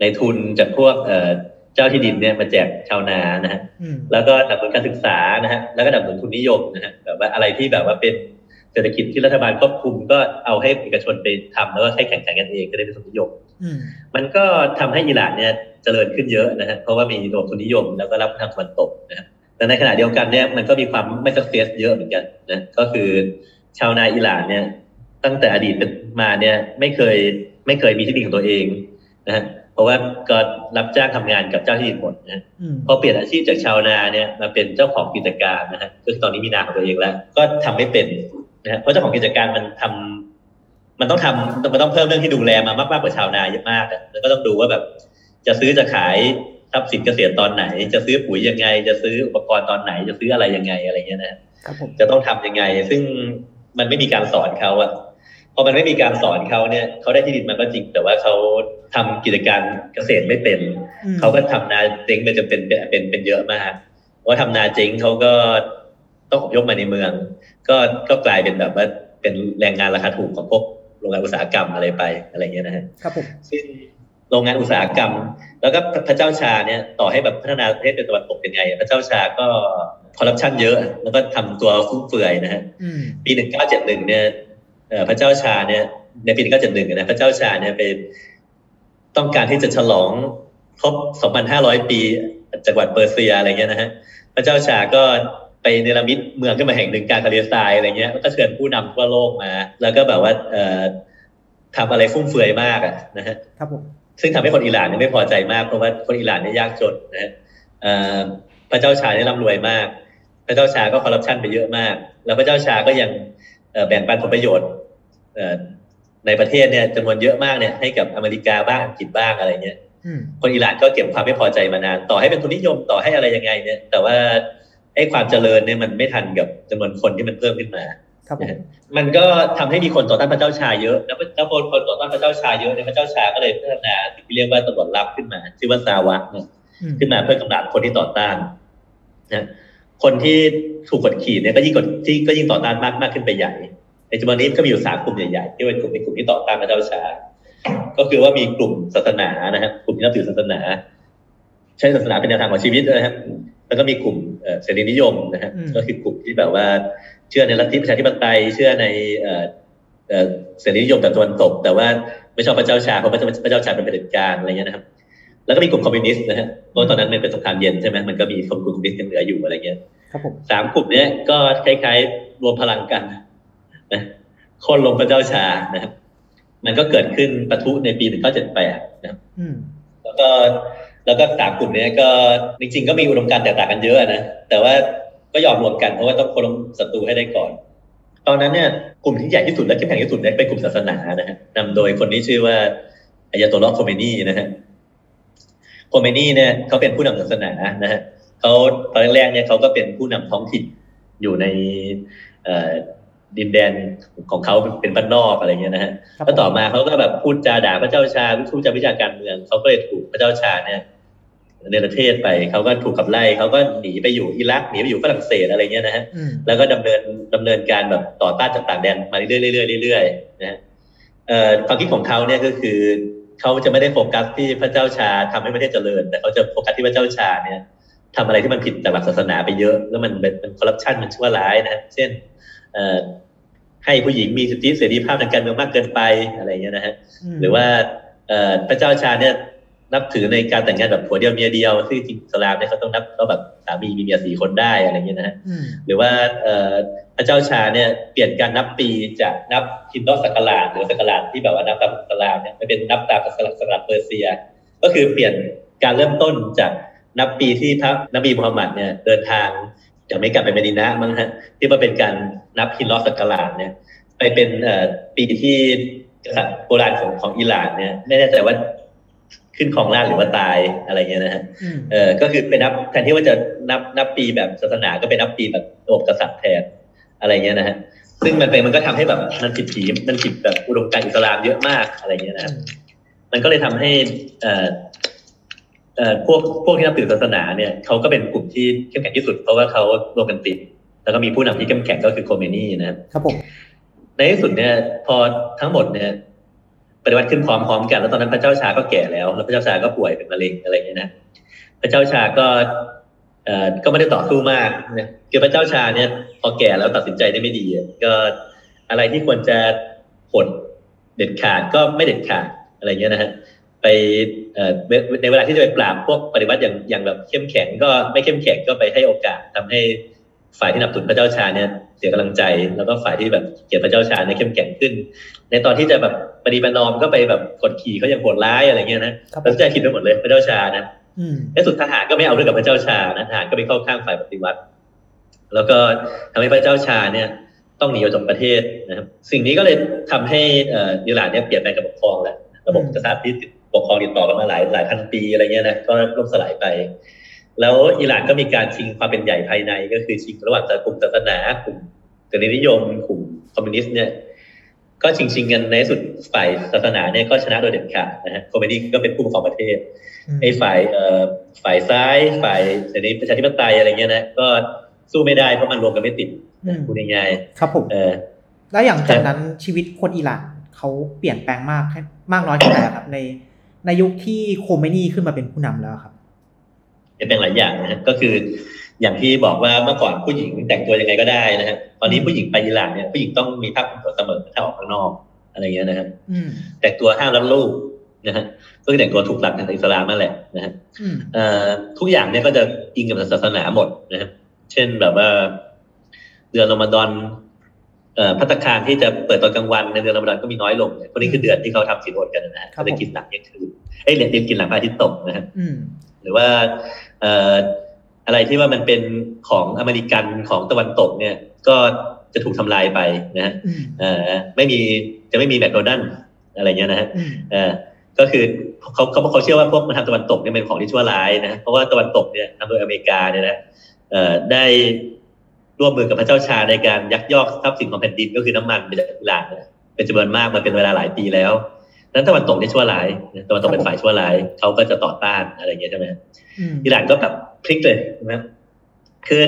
ในทุนจากพวกเอ่อ เจ้าที่ดินเนี่ยมาแจกชาวนานะฮะอืมแล้วก็ดับเบิลการศึกษานะฮะแล้วก็ดับเบิลทุนนิยมนะฮะแบบว่าอะไรที่แบบว่าเป็นเศรษฐกิจที่รัฐบาลควบคุมก็เอาให้เอกชนไปทำแล้วก็ให้แข่งขันกันเองก็ได้เป็นทุนนิยมอืมมันก็ทำให้อิหร่านเนี่ยเจริญขึ้นเยอะนะฮะเพราะว่ามีระบบทุนนิยมแล้วก็รับทางตะวันตกนะฮะแต่ในขณะเดียวกันเนี่ยมันก็มีความไม่สักเซสเยอะเหมือนกันนะก็คือชาวนาอิหร่านเนี่ยตั้งแต่อดีตเป็นมาเนี่ยไม่เคยไม่เคยมีที่ดินของตัวเองนะฮะ เพราะว่าก็รับจ้างทำงานกับเจ้าที่ดินหมดนะฮะอืมพอเปลี่ยนอาชีพจากชาวนาเนี่ยมาเป็นเจ้าของกิจการนะฮะคือตอนนี้มีนาของตัวเองแล้ว ก็ทำไม่เป็นนะฮะเพราะเจ้าของกิจการมันทำมันต้องทำมันต้องเพิ่มเรื่องที่ดูแลมามากๆกว่าชาวนาเยอะมากอะแล้วก็ต้องดูว่าแบบ จะซื้อจะขายทรัพย์สินเกษตรตอนไหน จะซื้อปุ๋ยยังไง จะซื้ออุปกรณ์ตอนไหน จะซื้ออะไรยังไงอะไรเงี้ยนะฮะครับผมจะต้องทำยังไง ซึ่งมันไม่มีการสอนเขาอะ พอมันไม่มีการสอนเขาเนี่ยเขาได้ที่ดินมาก็จริง แต่ว่าเขาทำกิจการเกษตรไม่เป็นอืมเขาก็ทำนาเจ๊งเป็นจะเป็นเป็นเป็นเป็นเยอะมากเพราะว่าทำนาเจ๊งเขาก็ต้องอพยพมาในเมือง ก็ก็กลายเป็นแบบว่าเป็นแรงงานราคาถูกของพวกโรงงานอุตสาหกรรมอะไรไปอะไรเงี้ยนะฮะครับผมซึ่งโรงงานอุตสาหกรรม แล้วก็พระเจ้าชาเนี่ยต่อให้แบบพัฒนาประเทศเป็นตะวันตกเป็นไง พระเจ้าชาก็คอร์รัปชันเยอะ แล้วก็ทำตัวฟุ่มเฟือยนะฮะอืมปีหนึ่งเก้าเจ็ดหนึ่งเนี่ยเอ่อ พระเจ้าชาเนี่ย ในปีหนึ่งเก้าเจ็ดหนึ่งนะพระเจ้าชาเนี่ยไปต้องการที่จะฉลองครบสองพันห้าร้อยปีจักรวรรดิเปอร์เซียอะไรเงี้ยนะฮะพระเจ้าชาก็ไปเนรมิตเมืองขึ้นมาแห่งหนึ่งกลารทะเลทรายอะไรเงี้ยแล้วก็เชิญผู้นำทั่วโลกมา แล้วก็แบบว่าเอ่อทำอะไรฟุ่มเฟือยมากอะนะฮะครับผมซึ่งทำให้คนอิหร่านเนี่ยไม่พอใจมากเพราะว่าคนอิหร่านเนี่ยยากจนนะฮะเอ่อพระเจ้าชาเนี่ยร่ำรวยมาก พระเจ้าชาก็คอร์รัปชันไปเยอะมาก แล้วพระเจ้าชาก็ยังเอ่อแบ่งปันผลประโยชน์เอ่อ ในประเทศเนี่ยจำนวนเยอะมากเนี่ยให้กับอเมริกาบ้างอังกฤษบ้างอะไรเงี้ยอืมคนอิหร่านก็เก็บความไม่พอใจมานาน ต่อให้เป็นทุนนิยมต่อให้อะไรยังไงเนี่ย แต่ว่าไอ้ความเจริญเนี่ยมันไม่ทันกับจำนวนคนที่มันเพิ่มขึ้นมาครับผมมันก็ทำให้มีคนต่อต้านพระเจ้าชาเยอะ แล้วแล้วพอคนต่อต้านพระเจ้าชาเยอะเนี่ยพระเจ้าชาก็เลยพัฒนาสิ่งที่เรียกว่าตำรวจลับขึ้นมา ชื่อว่าซาวะเนี่ยอืมขึ้นมาเพื่อกำจัดคนที่ต่อต้านนะคนที่ถูกกดขี่เนี่ยก็ยิ่งกดที่ก็ยิ่งต่อต้านมากมากขึ้นไปใหญ่ ในจำนวนนี้ก็มีอยู่สามกลุ่มใหญ่ๆที่เป็นกลุ่มเป็นกลุ่มที่ต่อต้านพระเจ้าชา ก็คือว่ามีกลุ่มศาสนานะฮะกลุ่มที่นับถือศาสนา ใช้ศาสนาเป็นแนวทางของชีวิตนะฮะแล้วก็มีกลุ่มเอ่อเสรีนิยมนะฮะก็คือกลุ่มที่แบบว่าเชื่อในลัทธิประชาธิปไตยเชื่อในเอ่อเอ่อเสรีนิยมแบบตะวันตก แต่ว่าไม่ชอบพระเจ้าชาเพราะพระเจ้าพระเจ้าชาเป็นเผด็จการอะไรเงี้ยนะครับ แล้วก็มีกลุ่มคอมมิวนิสต์นะฮะเพราะตอนนั้นมันเป็นสงครามเย็นใช่ไหมมันก็มีกลุ่มคอมมิวนิสต์ยังเหลืออยู่อะไรเงี้ยครับผมสามกลุ่มเนี้ยก็คล้ายๆรวมพลังกันนะ โคนลงพระเจ้าชานะครับ มันก็เกิดขึ้นปะทุในปี1978นะครับอืมแล้วก็แล้วก็สามกลุ่มเนี้ยก็จริงๆ ก็มีอุดมการณ์แตกต่างกันเยอะนะแต่ว่าก็ยอมรวมกันเพราะว่าต้องคนลงศัตรูให้ได้ก่อน ตอนนั้นเนี่ยกลุ่มที่ใหญ่ที่สุดและเข้มแข็งที่สุดเนี่ยเป็นกลุ่มศาสนานะฮะนำโดยคนที่ชื่อว่าอายาโตลลอฮ์โคเมนีนะฮะโคเมนีเนี่ยเขาเป็นผู้นำศาสนานะฮะเขาตอนแรกๆเนี่ยเขาก็เป็นผู้นำท้องถิ่นอยู่ในเอ่อ ดินแดนของเขาเป็นบ้านนอกอะไรเงี้ยนะฮะครับแล้วต่อมาเขาก็แบบพูดจาด่าพระเจ้าชาพูดจาวิจารการเมืองเขาก็เลยถูกพระเจ้าชาเนี่ยในประเทศไปเขาก็ถูกขับไล่เขาก็หนีไปอยู่อิรักหนีไปอยู่ฝรั่งเศสอะไรเงี้ยนะฮะอืมแล้วก็ดำเนินดำเนินการแบบต่อต้านจากต่างแดนมาเรื่อยๆเรื่อยๆเรื่อยๆนะฮะเอ่อความคิดของเขาเนี่ยก็คือเขาจะไม่ได้โฟกัสที่พระเจ้าชาทำให้ประเทศเจริญ แต่เขาจะโฟกัสที่พระเจ้าชาเนี่ยทำอะไรที่มันผิดจากหลักศาสนาไปเยอะ แล้วมันเป็นมันคอร์รัปชันมันชั่วร้ายนะฮะเช่นเอ่อ ให้ผู้หญิงมีสิทธิเสรีภาพทางการเมืองมากเกินไปอะไรเงี้ยนะฮะมหรือว่าเอ่อพระเจ้าชาเนี่ยนับถือในการแต่งงานแบบผัวเดียวเมียเดียวซึ่งจริงๆอิสลามเนี่ยเขาต้องนับเขาแบบสามีมีเมียสี่คนได้อะไรเงี้ยนะฮะอืมหรือว่าเอ่อพระเจ้าชาเนี่ยเปลี่ยนการนับปีจากนับฮินดอศักราชหรือศักราชที่แบบว่านับตามอิสลามเนี่ยไปเป็นนับตามศักราชศักราชเปอร์เซีย ก็คือเปลี่ยนการเริ่มต้นจากนับปีที่พระนบีมูฮัมหมัดเนี่ยเดินทาง จากเมกะไปเมดินะมั้งฮะที่มาเป็นการนับฮินดอศักราชเนี่ยไปเป็นเอ่อปีที่กษัตริย์โบราณของของอิหร่านเนี่ยไม่แน่ใจว่าขึ้นของราชย์หรือว่าตายอะไรเงี้ยนะฮะอืมเออก็คือเป็นนับแทนที่ว่าจะนับนับปีแบบศาสนาก็เป็นนับปีแบบระบบกษัตริย์แทนอะไรเงี้ยนะฮะซึ่งมันเป็นมันก็ทำให้แบบมันผิดผีมันผิดแบบอุดมการณ์อิสลามเยอะมากอะไรเงี้ยนะฮะมันก็เลยทำให้เอ่อเอ่อ พวกพวกที่นับถือศาสนาเนี่ยเขาก็เป็นกลุ่มที่เข้มแข็งที่สุด เพราะว่าเขารวมกันติด แล้วก็มีผู้นำที่เข้มแข็งก็คือโคเมนีนะครับครับผมในที่สุดเนี่ย พอทั้งหมดเนี่ยปฏิวัติขึ้นพร้อมๆกัน แล้วตอนนั้นพระเจ้าชาก็แก่แล้ว แล้วพระเจ้าชาก็ป่วยเป็นมะเร็งอะไรอย่างเงี้ยนะพระเจ้าชาก็เอ่อก็ไม่ได้ต่อสู้มากนะคือพระเจ้าชาเนี่ย พอแก่แล้วตัดสินใจได้ไม่ดีอะก็อะไรที่ควรจะผลเด็ดขาดก็ไม่เด็ดขาดอะไรเงี้ยนะฮะไปเอ่อ ในในเวลาที่จะไปปราบพวกปฏิวัติอย่างอย่างแบบเข้มแข็งก็ไม่เข้มแข็งก็ไปให้โอกาสทำให้ฝ่ายที่นับถือพระเจ้าชาเนี่ยเสียกำลังใจแล้วก็ฝ่ายที่แบบเกลียดพระเจ้าชาเนี่ยเข้มแข็งขึ้น ในตอนที่จะแบบปฏิบัตินอมก็ไปแบบกดขี่เขาอย่างโหดร้ายอะไรเงี้ยนะครับผแล้วมใจคิดไปหมดเลยพระเจ้าชานะอืมในสุดทหารก็ไม่เอาเรื่องกับพระเจ้าชานะทหารก็ไปเข้าข้างฝ่ายปฏิวัติ แล้วก็ทำให้พระเจ้าชาเนี่ยต้องหนีออกจากประเทศนะครับ สิ่งนี้ก็เลยทำให้เอ่ออิหร่านเนี่ยเปลี่ยนแปลงการปกครองแล้วระบบอืมกษัตริย์ที่ ปกครองติดต่อกันมาหลายหลายพันปีอะไรเงี้ยนะก็ล่มสลายไป แล้วอิหร่านก็มีการชิงความเป็นใหญ่ภายในก็คือชิงระหว่างกลุ่มศาสนากลุ่มกนิยมกลุ่มคอมมิวนิสต์เนี่ยก็ชิงชิงกันในที่สุดฝ่ายศาสนาเนี่ยก็ชนะโดยเด็ดขาดนะฮะคอมมิวนิสต์ก็เป็นผู้ปกครองประเทศอืมไอ้ฝ่ายเอ่อฝ่ายซ้ายฝ่ายเสรีประชาธิปไตยอะไรเงี้ยนะก็สู้ไม่ได้เพราะมันรวมกันไม่ติดอืมพูดง่ายครับผมๆเออแล้วอย่างจากนั้นชีวิตคนอิหร่านเขาเปลี่ยนแปลงมากแค่มากน้อยแค่ไหนอะครับใน ในยุคที่โคเมนีขึ้นมาเป็นผู้นำแล้วครับจะเป็นหลายอย่างนะฮะก็คืออย่างที่บอกว่าเมื่อก่อนผู้หญิงแต่งตัวยังไงก็ได้นะฮะตอนนี้ผู้หญิงไปอิหร่านเนี่ยผู้หญิงต้องมีผ้าคลุมหัวเสมอถ้าออกข้างนอกอะไรเงี้ยนะฮะอืมแต่งตัวห้ามรับลูกนะฮะก็คือแต่งตัวถูกหลักทางอิสลามนั่นแหละนะฮะอืมเอ่อทุกอย่างเนี่ยก็จะอิงกับศาสนาหมดนะครับเช่นแบบว่าเดือนรอมฎอนเอ่อ พัตตาคารที่จะเปิดตอนกลางวันในเดือนรอมฎอนก็มีน้อยลงเนี่ยพวกนี้คือเดือนที่เขาทำศีลอดกันนะฮะเขาจะกินหลังเที่ยงคืนเอ้ยเรียนเรียนกินหลังพระอาทิตย์ตกนะฮะอืมหรือว่าเอ่ออะไรที่ว่ามันเป็นของอเมริกันของตะวันตกเนี่ยก็จะถูกทำลายไปนะฮะอืมเอ่อไม่มีจะไม่มีแมคโดนัลด์อะไรเงี้ยนะฮะอืมเออก็คือเขาเขาเขาเชื่อว่าพวกมันทางตะวันตกเนี่ยเป็นของที่ชั่วร้ายนะเพราะว่าตะวันตกเนี่ยนำโดยอเมริกาเนี่ยนะเอ่อได้ ร่วมมือกับพระเจ้าชาในการยักยอกทรัพย์สินของแผ่นดินก็คือน้ำมันไปจากอิหร่านเนี่ยเป็นจำนวนมากมาเป็นเวลาหลายปีแล้วนั้นตะวันตกเนี่ยชั่วร้ายนะตะวันตกเป็นฝ่ายชั่วร้ายเขาก็จะต่อต้านอะไรอย่างเงี้ยใช่ไหมอืมอิหร่านก็แบบพลิกเลยนะคือ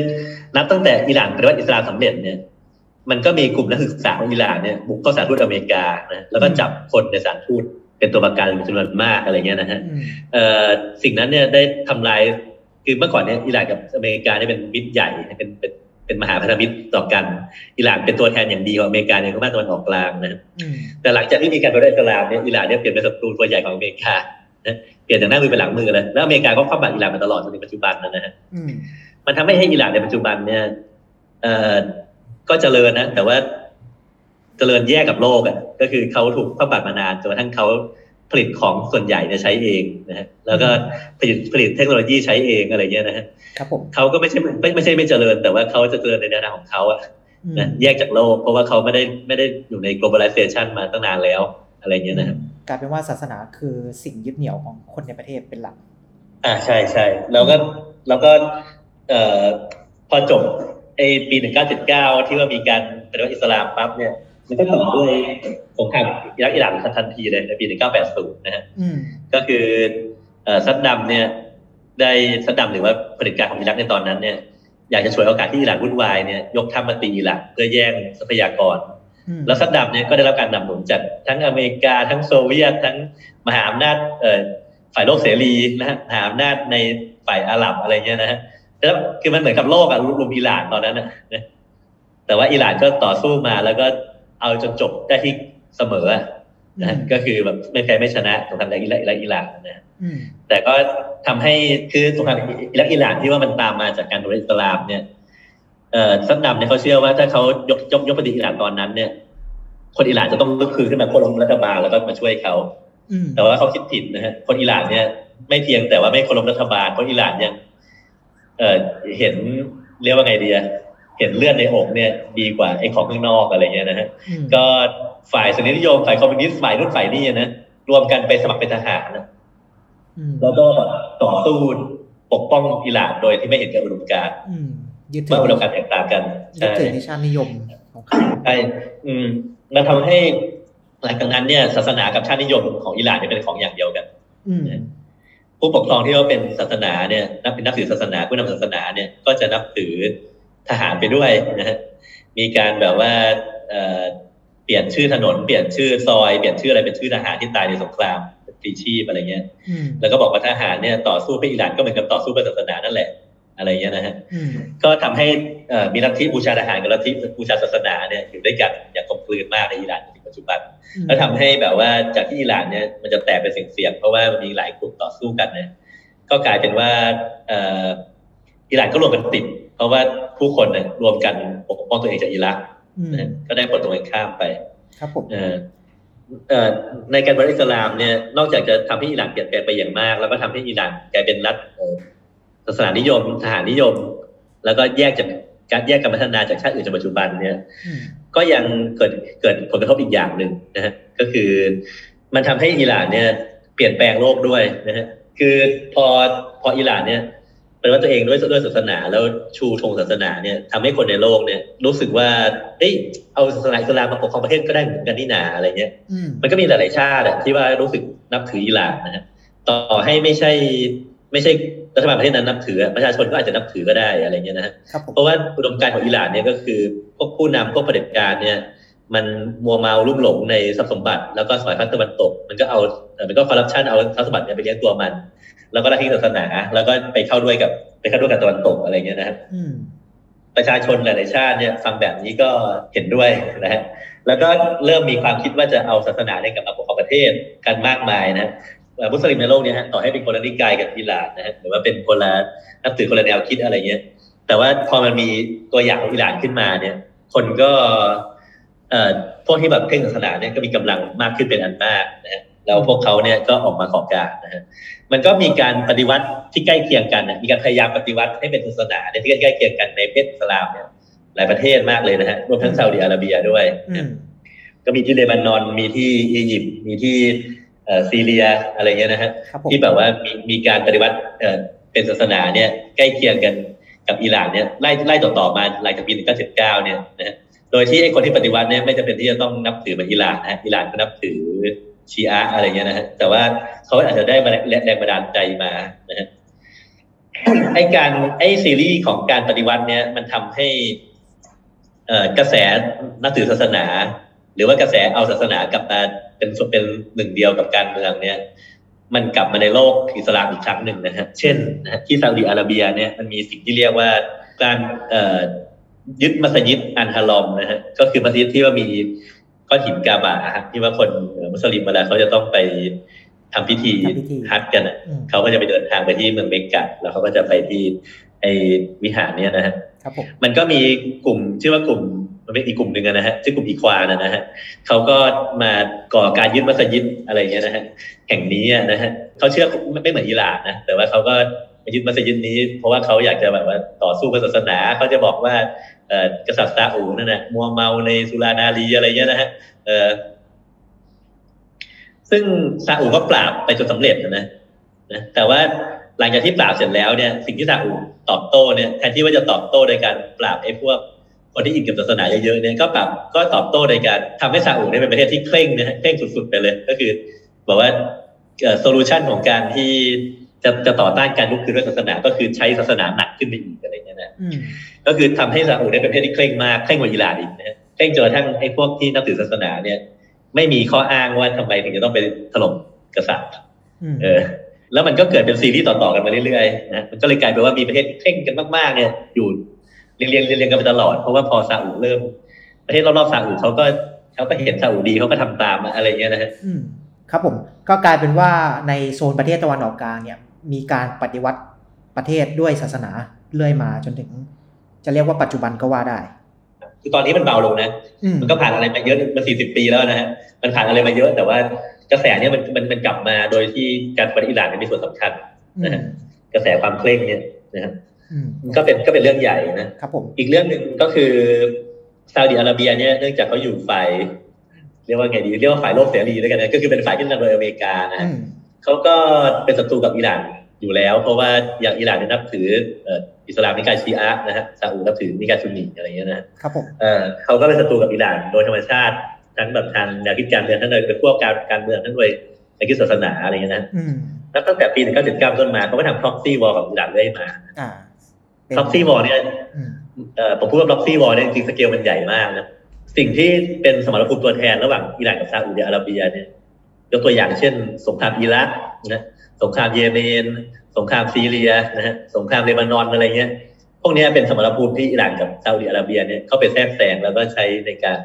นับตั้งแต่อิหร่านปฏิวัติอิสลามสำเร็จเนี่ย มันก็มีกลุ่มนักศึกษาของอิหร่านเนี่ยบุกเข้าสถานทูตอเมริกานะแล้วก็จับคนในสถานทูตเป็นตัวประกันเป็นจำนวนมากอะไรเงี้ยนะฮะอืมเอ่อสิ่งนั้นเนี่ยได้ทำลายคือเมื่อก่อนเนี่ยอิหร่านกับอเมริกาเนี่ยเป็นมิตรใหญ่เป็นเป็น เป็นมหาพันธมิตรต่อกันอิหร่านเป็นตัวแทนอย่างดีของอเมริกาในภูมิภาคตะวันออกกลางนะอืมแต่หลังจากที่มีการปฏิวัติอิสลามเนี่ยอิหร่านเนี่ยเปลี่ยนเป็นศัตรูตัวใหญ่ของอเมริกานะเปลี่ยนจากหน้ามือเป็นหลังมือเลยแล้วอเมริกาก็ครอบบัตรอิหร่านมาตลอดจนถึงปัจจุบันนะฮะอืมมันทำให้ให้อิหร่านในปัจจุบันเนี่ยเอ่อก็เจริญนะแต่ว่าเจริญแยกกับโลกอะก็คือเขาถูกครอบบัตรมานานจนกระทั่งเขา ผลิตของส่วนใหญ่เนี่ยใช้เองนะฮะแล้วก็ผลิตผลิตเทคโนโลยีใช้เองอะไรเงี้ยนะฮะครับผมเขาก็ไม่ใช่ไม่ไม่ใช่ไม่เจริญ แต่ว่าเขาจะเจริญในแนวทางของเขาอะอืมนะแยกจากโลก เพราะว่าเขาไม่ได้ไม่ได้อยู่ใน globalization มาตั้งนานแล้วอะไรเงี้ยนะฮะกลายเป็นว่าศาสนาคือสิ่งยึดเหนี่ยวของคนในประเทศเป็นหลัก อ่าใช่ใช่แล้วก็แล้วก็เอ่อพอจบไอปีหนึ่งเก้าเจ็ดเก้าที่ว่ามีการปฏิวัติอิสลามปั๊บเนี่ย มันก็ต่อด้วยสงครามอิรักอิหร่านทันทีเลยในปีหนึ่งเก้าแปดศูนย์นะฮะอืมก็คือเอ่อซัดดัมเนี่ย ได้ซัดดัมหรือว่าเผด็จการของอิรักในตอนนั้นเนี่ยอยากจะฉวยโอกาสที่อิหร่านวุ่นวายเนี่ยยกทัพมาตีอิรักเพื่อแย่งทรัพยากรอืมแล้วซัดดัมเนี่ยก็ได้รับการนำหนุนจากทั้งอเมริกาทั้งโซเวียตทั้งมหาอำนาจเอ่อฝ่ายโลกเสรีนะฮะมหาอำนาจในฝ่ายอาหรับอะไรเงี้ยนะฮะแล้วคือมันเหมือนกับโลกอะรุมอิหร่านตอนนั้นนะนะแต่ว่าอิหร่านก็ต่อสู้มาแล้วก็ เอาจนจบได้ที่เสมออะนะฮะก็คือแบบไม่แพ้ไม่ชนะสงครามอิรักอิรักอิหร่านนะฮะอืมแต่ก็ทำให้คือสงครามอิรักอิหร่านที่ว่ามันตามมาจากการปฏิวัติอิสลามเนี่ยเอ่อซัดดัมเนี่ยเขาเชื่อว่าถ้าเขายกยกยกปฏิอิหร่านตอนนั้นเนี่ย คนอิหร่านจะต้องลุกคือขึ้นมาโค่นล้มรัฐบาลแล้วก็มาช่วยเขาอืมแต่ว่าเขาคิดผิดนะฮะคนอิหร่านเนี่ยไม่เพียงแต่ว่าไม่เคารพรัฐบาลคนอิหร่านยังเอ่อเห็นเรียกว่าไงดีอะ เห็นเลือดในอกเนี่ยดีกว่าไอ้ของข้างนอกอะไรเงี้ยนะฮะอืมก็ฝ่ายสนิยมฝ่ายคอมมิวนิสต์ฝ่ายรุ่นฝ่ายนี่นะรวมกันไปสมัครเป็นทหารนะอืมแล้วก็ต่อสู้ปกป้องอิหร่านโดยที่ไม่เห็นแก่อุดมการณ์อืมยึดถืว่าอุดมการณ์แตกต่างกันยึดใช่ถือนิชาตินิยมของเขาใช่อืมมันทำให้หลังจากนั้นเนี่ย ศาสนากับชาตินิยมของอิหร่านเนี่ยเป็นของอย่างเดียวกันอืมผู้ปกครองที่ว่าเป็นศาสนาเนี่ยนับเป็นนับถือศาสนาผู้นำศาสนาเนี่ยก็จะนับถือ ทหารไปด้วยนะฮะมีการแบบว่าเอ่อเปลี่ยนชื่อถนนเปลี่ยนชื่อซอยเปลี่ยนชื่ออะไรเป็นชื่อทหารที่ตายในสงครามเป็นปีชีพอะไรเงี้ยอืมแล้วก็บอกว่าทหารเนี่ยต่อสู้เพื่ออิหร่านก็เหมือนกับต่อสู้เพื่อศาสนานั่นแหละอะไรเงี้ยนะฮะอืมก็ทำให้เอ่อมีลัทธิบูชาทหารกับลัทธิบูชาศาสนาเนี่ยอยู่ด้วยกันอย่างกลมกลืนมากในอิหร่านในปัจจุบัน แล้วทำให้แบบว่าจากที่อิหร่านเนี่ยมันจะแตกเป็นเสียงๆเพราะว่ามันมีหลายกลุ่มต่อสู้กันเนี่ยก็กลายเป็นว่าเอ่ออิหร่านก็รวมกันติด เพราะว่า ผู้คนเนี่ยรวมกันปกป้องตัวเองจากอิรักอืมนะฮะก็ได้ผลตรงกันข้ามไป ครับผมเอ่อเอ่อในการบริอิสลามเนี่ยนอกจากจะทำให้อิหร่านเปลี่ยนแปลงไปอย่างมาก แล้วก็ทำให้อิหร่านกลายเป็นรัฐเอ่อศาสนานิยมทหารนิยม แล้วก็แยกจากการแยกการพัฒนาจากชาติอื่นจนปัจจุบันเนี่ยอืมก็ยังเกิดเกิดผลกระทบอีกอย่างหนึ่งนะฮะก็คือมันทำให้อิหร่านเนี่ยเปลี่ยนแปลงโลกด้วยนะฮะคือพอพออิหร่านเนี่ย เป็นว่าตัวเองด้วยด้วยศาสนาแล้วชูธงศาสนาเนี่ยทำให้คนในโลกเนี่ย รู้สึกว่าเอ้ยเอาศาสนาอิสลามมาปกครองประเทศก็ได้เหมือนกันนี่นาอะไรเงี้ยอืมมันก็มีหลายๆชาติอะที่ว่ารู้สึกนับถืออิหร่านนะฮะต่อให้ไม่ใช่ไม่ใช่รัฐบาลประเทศนั้นนับถืออะประชาชนก็อาจจะนับถือก็ได้อะไรเงี้ยนะฮะครับผมเพราะว่าอุดมการณ์ของอิหร่านเนี่ยก็คือพวกผู้นำพวกเผด็จการเนี่ย มันมัวเมาลุ่มหลงในทรัพย์สมบัติ แล้วก็สายพันธุ์ตะวันตก มันก็เอาเอ่อมันก็คอร์รัปชันเอาทรัพย์สมบัติเนี่ยไปเลี้ยงตัวมัน แล้วก็ละทิ้งศาสนา แล้วก็ไปเข้าด้วยกับไปเข้าด้วยกับตะวันตกอะไรเงี้ยนะฮะอืมประชาชนหลาย ๆ ชาติเนี่ยฟังแบบนี้ก็เห็นด้วยนะฮะแล้วก็เริ่มมีความคิดว่าจะเอาศาสนาเนี่ยกลับมาปกครองประเทศกันมากมายนะเอ่อมุสลิมในโลกเนี่ยฮะต่อให้เป็นคนละนิกายกับอิหร่านนะฮะหรือว่าเป็นคนละนับถือคนละแนวคิดอะไรเงี้ยแต่ว่าพอมันมีตัวอย่างของอิหร่านขึ้นมาเนี่ย คนก็เอ่อ พวกที่แบบเคร่งศาสนาเนี่ยก็มีกำลังมากขึ้นเป็นอันมากนะฮะแล้วพวกเขาเนี่ยก็ออกมาขอการนะฮะมันก็มีการปฏิวัติที่ใกล้เคียงกันนะมีการพยายามปฏิวัติให้เป็นศาสนาเนี่ยที่ใกล้เคียงกันในประเทศอิสลามเนี่ยหลายประเทศมากเลยนะฮะรวมทั้งซาอุดิอาระเบียด้วยอืมก็มีที่เลบานอนมีที่อียิปต์มีที่เอ่อซีเรียอะไรเงี้ยนะฮะครับผมที่แบบว่ามีมีการปฏิวัติเอ่อเป็นศาสนาเนี่ยใกล้เคียงกันกับอิหร่านเนี่ยไล่ไล่ต่อๆมาหลังจากปี1979เนี่ยนะฮะ โดยที่ไอ้คนที่ปฏิวัติเนี่ยไม่จำเป็นที่จะต้องนับถือเหมือนอิหร่านนะฮะอิหร่านก็นับถือชีอะอะไรเงี้ยนะฮะแต่ว่าเขาอาจจะได้แรงบันดาลใจมานะฮะไอ้การไอ้ซีรีส์ของการปฏิวัติเนี่ยมันทำให้เอ่อกระแสนับถือศาสนา หรือว่ากระแสเอาศาสนากลับมาเป็นส่วนเป็นหนึ่งเดียวกับการเมืองเนี่ย มันกลับมาในโลกอิสลามอีกครั้งหนึ่งนะฮะเช่นนะฮะที่ซาอุดิอาระเบียเนี่ยมันมีสิ่งที่เรียกว่าการเอ่อ ยึดมัสยิดอันฮารอมนะฮะก็คือมัสยิดที่ว่ามีก้อนหินกาบะฮะที่ว่าคนเอ่อมุสลิมเวลาเขาจะต้องไปทำพิธีทำพิธีฮัจญ์กันอะอืมเขาก็จะไปเดินทางไปที่เมืองเมกกะแล้วเขาก็จะไปที่ไอวิหารเนี่ยนะฮะครับผมมันก็มีกลุ่มชื่อว่ากลุ่มมันเป็นอีกกลุ่มหนึ่งอะนะฮะชื่อกลุ่มอีควานะนะฮะเขาก็มาก่อการยึดมัสยิดอะไรเงี้ยนะฮะแห่งนี้อะนะฮะเขาเชื่อไม่ไม่เหมือนอิหร่านนะแต่ว่าเขาก็มายึดมัสยิดนี้ เพราะว่าเขาอยากจะแบบว่าต่อสู้เพื่อศาสนาเขาจะบอกว่าเอ่อ กษัตริย์ซาอุนั่นนะมัวเมาในสุรานารีอะไรเงี้ยนะฮะซึ่งซาอุก็ปราบไปจนสำเร็จนะนะแต่ว่าหลังจากที่ปราบเสร็จแล้วเนี่ยสิ่งที่ซาอุตอบโต้เนี่ยแทนที่ว่าจะตอบโต้โดยการปราบไอ้พวกคนที่อินกับศาสนาเยอะๆเนี่ยก็ปรับก็ตอบโต้โดยการทำให้ซาอุเนี่ยเป็นประเทศที่เคร่งนะฮะเคร่งสุดๆไปเลย ก็คือ บอกว่า solution ของการที่จะจะต่อต้านการลุกขึ้นด้วยศาสนา ก็คือใช้ศาสนาหนักขึ้นไปอีกอะไร นะอืมก็คือทำให้ซาอุเนี่ยเป็นประเทศที่เคร่งมากเคร่งกว่าอิหร่านอีกนะฮะเคร่งจนกระทั่งไอ้พวกที่นับถือศาสนาเนี่ย ไม่มีข้ออ้างว่าทำไมถึงจะต้องไปถล่มกษัตริย์อืมเออ แล้วมันก็เกิดเป็นซีรีส์ต่อๆกันมาเรื่อยๆนะมันก็เลยกลายเป็นว่ามีประเทศที่เคร่งกันมากๆเนี่ยอยู่เรียงๆเรียงๆกันไปตลอดเพราะว่าพอซาอุเริ่ม ประเทศรอบๆซาอุเขาก็เขาก็เห็นซาอุดีเขาก็ทำตามอะไรเงี้ยนะฮะอืมครับผมก็กลายเป็นว่าในโซนประเทศตะวันออกกลางเนี่ย มีการปฏิวัติประเทศด้วยศาสนา เรื่อยมาจนถึง จะเรียกว่าปัจจุบันก็ว่าได้ คือตอนนี้มันเบาลงนะอืมมันก็ผ่านอะไรมาเยอะมันสี่สิบปีแล้วนะฮะมันผ่านอะไรมาเยอะแต่ว่ากระแสเนี่ยมันมันมันกลับมาโดยที่การปฏิอิหร่านเนี่ยมีส่วนสำคัญนะฮะกระแสความเคร่งเนี่ยนะฮะอืมมันก็เป็นก็เป็นเรื่องใหญ่นะครับผมอีกเรื่องหนึ่งก็คือซาอุดิอาระเบียเนี่ยเนื่องจากเขาอยู่ฝ่ายเรียกว่าไงดีเรียกว่าฝ่ายโลกเสรีด้วยกันนะก็คือเป็นฝ่ายที่นำโดยอเมริกานะอืฮะมเขาก็เป็นศัตรูกับอิหร่านอยู่แล้ว เพราะว่าอย่างอิหร่านเนี่ยนับถือเอ่ออิสลามนิกายชีอะห์นะฮะซาอุนับถือนิกายซุนนีอะไรอย่างเงี้ยนะครับผมเอ่อเขาก็เป็นศัตรูกับอิหร่านโดยธรรมชาติทั้งแบบทางแนวคิดการเมืองทั้งโดยเป็นพวกการการเมืองทั้งโดยแนวคิดศาสนาอะไรเงี้ยนะอืมแล้วตั้งแต่ปี 1979 ต้นมาเขาก็ทำ proxy war กับอิหร่านเรื่อยมาอ่าเป็น proxy war เนี่ยอืมเอ่อผมพูดว่า proxy war เนี่ยจริงๆสเกลมันใหญ่มากนะสิ่งที่เป็นสมรภูมิตัวแทนระหว่างอิหร่านกับซาอุดิอาระเบียเนี่ยยกตัวอย่างเช่น สงครามอิรักนะสงครามเยเมน สงครามซีเรียนะฮะสงครามเลบานอนอะไรเงี้ยพวกเนี้ยเป็นสมรภูมิที่อิหร่านกับซาอุดิอาระเบียเนี่ยเข้าไปแทรกแซงแล้วก็ใช้ในการ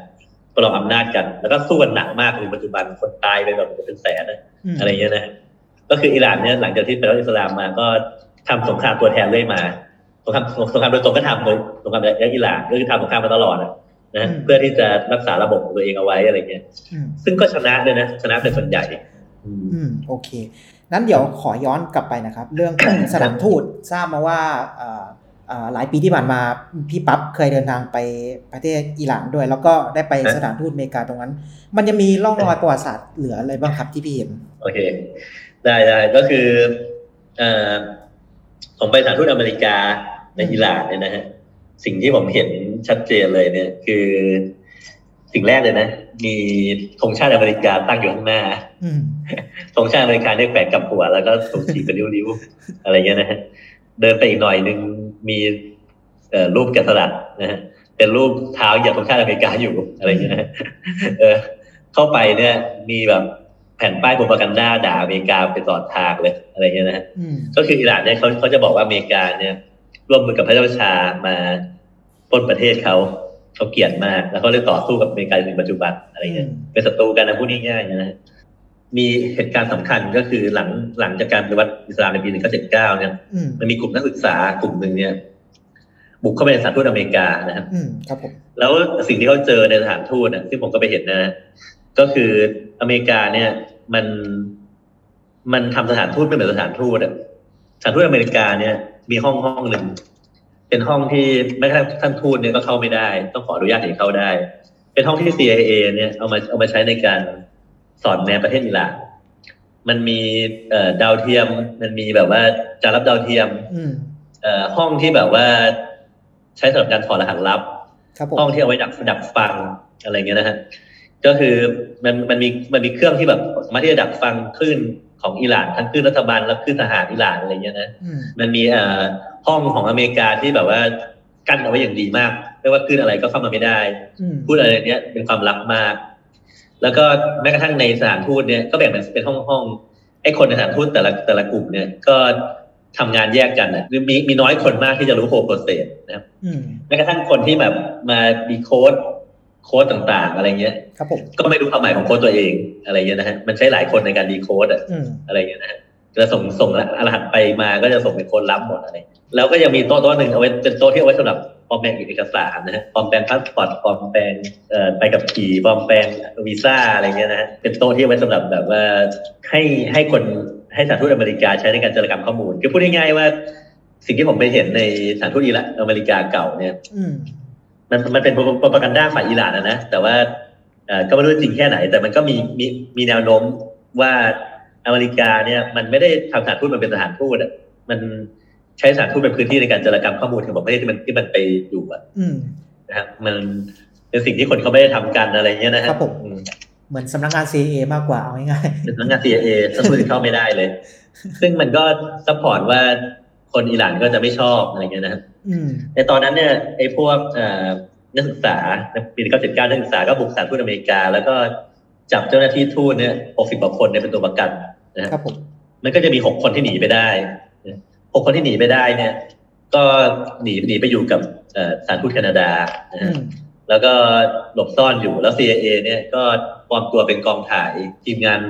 ประลองอำนาจกัน แล้วก็สู้กันหนักมากในปัจจุบันคนตายไปแบบเป็นแสนนะมอะไรเงี้ยนะก็คืออิหร่านเนี่ยหลังจากที่เป็นรัฐอิสลามมาก็ทำสงครามตัวแทนเรื่อยมาสงครามสงครามโดยตรงก็ทำโดยสงครามในอิหร่านก็คือทำสงครามมาตลอดอะนะเพื่อที่จะรักษาระบบของตัวเองเอาไว้อะไรเงี้ยอืมซึ่งก็ชนะเลยนะชนะเป็นส่วนใหญ่ อืมอืมโอเค นั้นเดี๋ยวขอย้อนกลับไปนะครับ เรื่องของสถานทูตทราบมาว่าเอ่อเอ่อหลายปีที่ผ่านมาพี่ปั๊บเคยเดินทางไปประเทศอิหร่านด้วย แล้วก็ได้ไปครับสถานทูตอเมริกาตรงนั้น มันจะมีร่องรอยประวัติศาสตร์เหลืออะไรบ้างครับที่พี่เห็นโอเค ได้ได้ก็คือเอ่อผมไปสถานทูตอเมริกาในอิหร่านเนี่ยนะฮะสิ่งที่ผมเห็นชัดเจนเลยเนี่ย คือสิ่งแรกเลยนะ มีธงชาติอเมริกาตั้งอยู่ข้างหน้าอืมธงชาติอเมริกาเนี่ยแขวนกับหัว แล้วก็ถูกฉีกเป็นริ้วๆอะไรเงี้ยนะฮะเดินไปอีกหน่อยหนึ่งมีเอ่อรูปแกะสลักนะฮะเป็นรูปเท้าเหยียบธงชาติอเมริกาอยู่อะไรเงี้ยนะฮะเออ เข้าไปเนี่ยมีแบบแผ่นป้ายโปรปากันดาด่าอเมริกาไปตลอดทางเลยอะไรเงี้ยนะฮะอืมก็คืออิหร่านเนี่ยเขาเขาจะบอกว่าอเมริกาเนี่ย ร่วมมือกับพระเจ้าชามาปล้นประเทศเขา เขาเกลียดมาก แล้วเขาเลยต่อสู้กับอเมริกาจนถึงปัจจุบันอะไรเงี้ยอืมเป็นศัตรูกันนะพูดง่ายๆนะฮะมีเหตุการณ์สำคัญก็คือหลังหลังจากการปฏิวัติอิสลามในปี 1979 เนี่ยอืมมันมีกลุ่มนักศึกษากลุ่มหนึ่งเนี่ยบุกเข้าไปในสถานทูตอเมริกานะครับอืมครับผมแล้วสิ่งที่เขาเจอในสถานทูตน่ะซึ่งผมก็ไปเห็นนะก็คืออเมริกาเนี่ย มันมันทำสถานทูตไม่เหมือนสถานทูตอะสถานทูตอเมริกาเนี่ย มีห้องห้องหนึ่ง เป็นห้องที่แม้กระทั่งท่านทูตเนี่ยก็เข้าไม่ได้ ต้องขออนุญาตถึงเข้าได้ เป็นห้องที่ CIA เนี่ยเอามาเอามาใช้ในการสอนแนวประเทศอิหร่านมันมีเอ่อดาวเทียม มันมีแบบว่าจานรับดาวเทียมอืมเอ่อห้องที่แบบว่าใช้สำหรับการถอดรหัสลับครับผมห้องที่เอาไว้ดักดักฟังอะไรเงี้ยนะฮะก็คือมันมันมีมันมีเครื่องที่แบบสามารถที่จะดักฟังคลื่น ของอิหร่านทั้งคลื่นรัฐบาลและคลื่นทหารอิหร่านอะไรเงี้ยนะอืมมันมีเอ่อห้องของอเมริกาที่แบบว่ากั้นเอาไว้อย่างดีมาก ไม่ว่าคลื่นอะไรก็เข้ามาไม่ได้อืมพูดอะไรเนี้ยเป็นความลับมาก แล้วก็แม้กระทั่งในสถานทูตเนี่ยก็แบ่งเป็นเป็นห้องห้องไอ้คนในสถานทูตแต่ละแต่ละกลุ่มเนี่ยก็ทำงานแยกกันอะมีมีน้อยคนมากที่จะรู้โฮโปรเซสนะครับอืมแม้กระทั่งคนที่แบบมา decode code ต่างๆ อะไรเงี้ย ครับผม ก็ไม่รู้ความหมายของโค้ดตัวเองอะไรเงี้ยนะฮะ มันใช้หลายคนในการ decode อะอืมอะไรเงี้ยนะฮะจะส่งส่งรหัสไปมาก็จะส่งเป็นคนรับหมดอะไร แล้วก็ยังมีโต๊ะโต๊ะหนึ่งเอาไว้เป็นโต๊ะที่เอาไว้สำหรับปลอมแปลงเอกสารนะฮะปลอมแปลงพาสปอร์ตปลอมแปลงเอ่อใบขับขี่ปลอมแปลงวีซ่าอะไรเงี้ยนะฮะ เป็นโต๊ะที่เอาไว้สำหรับแบบว่าให้ให้คนให้สถานทูตอเมริกาใช้ในการจารกรรมข้อมูล คือพูดง่ายๆว่า สิ่งที่ผมไปเห็นในสถานทูตอิหร่านอเมริกาเก่าเนี่ยอื มมันมันเป็นโปรปากันด้าฝ่ายอิหร่านนะนะแต่ว่าเอ่อก็ไม่รู้จริงแค่ไหน แต่มันก็มีมีมีแนวโน้มว่าอเมริกาเนี่ยมันไม่ได้ทำสถานทูตมันเป็นสถานทูตอะมันใช้สถานทูตเป็นพื้นที่ในการจารกรรมข้อมูลของประเทศที่มันที่มันไปอยู่อะอืมนะครับมันเป็นสิ่งที่คนเขาไม่ได้ทำกันอะไรเงี้ยนะฮะครับผมอืมเหมือนสำนักงาน CIA มากกว่าเอาง่ายเป็นพนักงาน CIA สมุนเข้าไม่ได้เลย ซึ่งมันก็ support ว่า คนอิหร่านก็จะไม่ชอบอะไรเงี้ยนะฮะๆอืมในตอนนั้นเนี่ยไอ้พวกเอ่อนักศึกษาในปี1979นักศึกษาก็บุกสถานทูตอเมริกา แล้วก็จับเจ้าหน้าที่ทูตเนี่ย60กว่าคนเนี่ยเป็นตัวประกันนะฮะครับผมมันก็จะมี6คนที่หนีไปได้หกคนที่หนีไปได้เนี่ย ก็หนีหนีไปอยู่กับเอ่อสถานทูตแคนาดานะอืฮะมแล้วก็หลบซ่อนอยู่แล้ว CIA เนี่ยก็ปลอมตัวเป็นกองถ่ายทีมงาน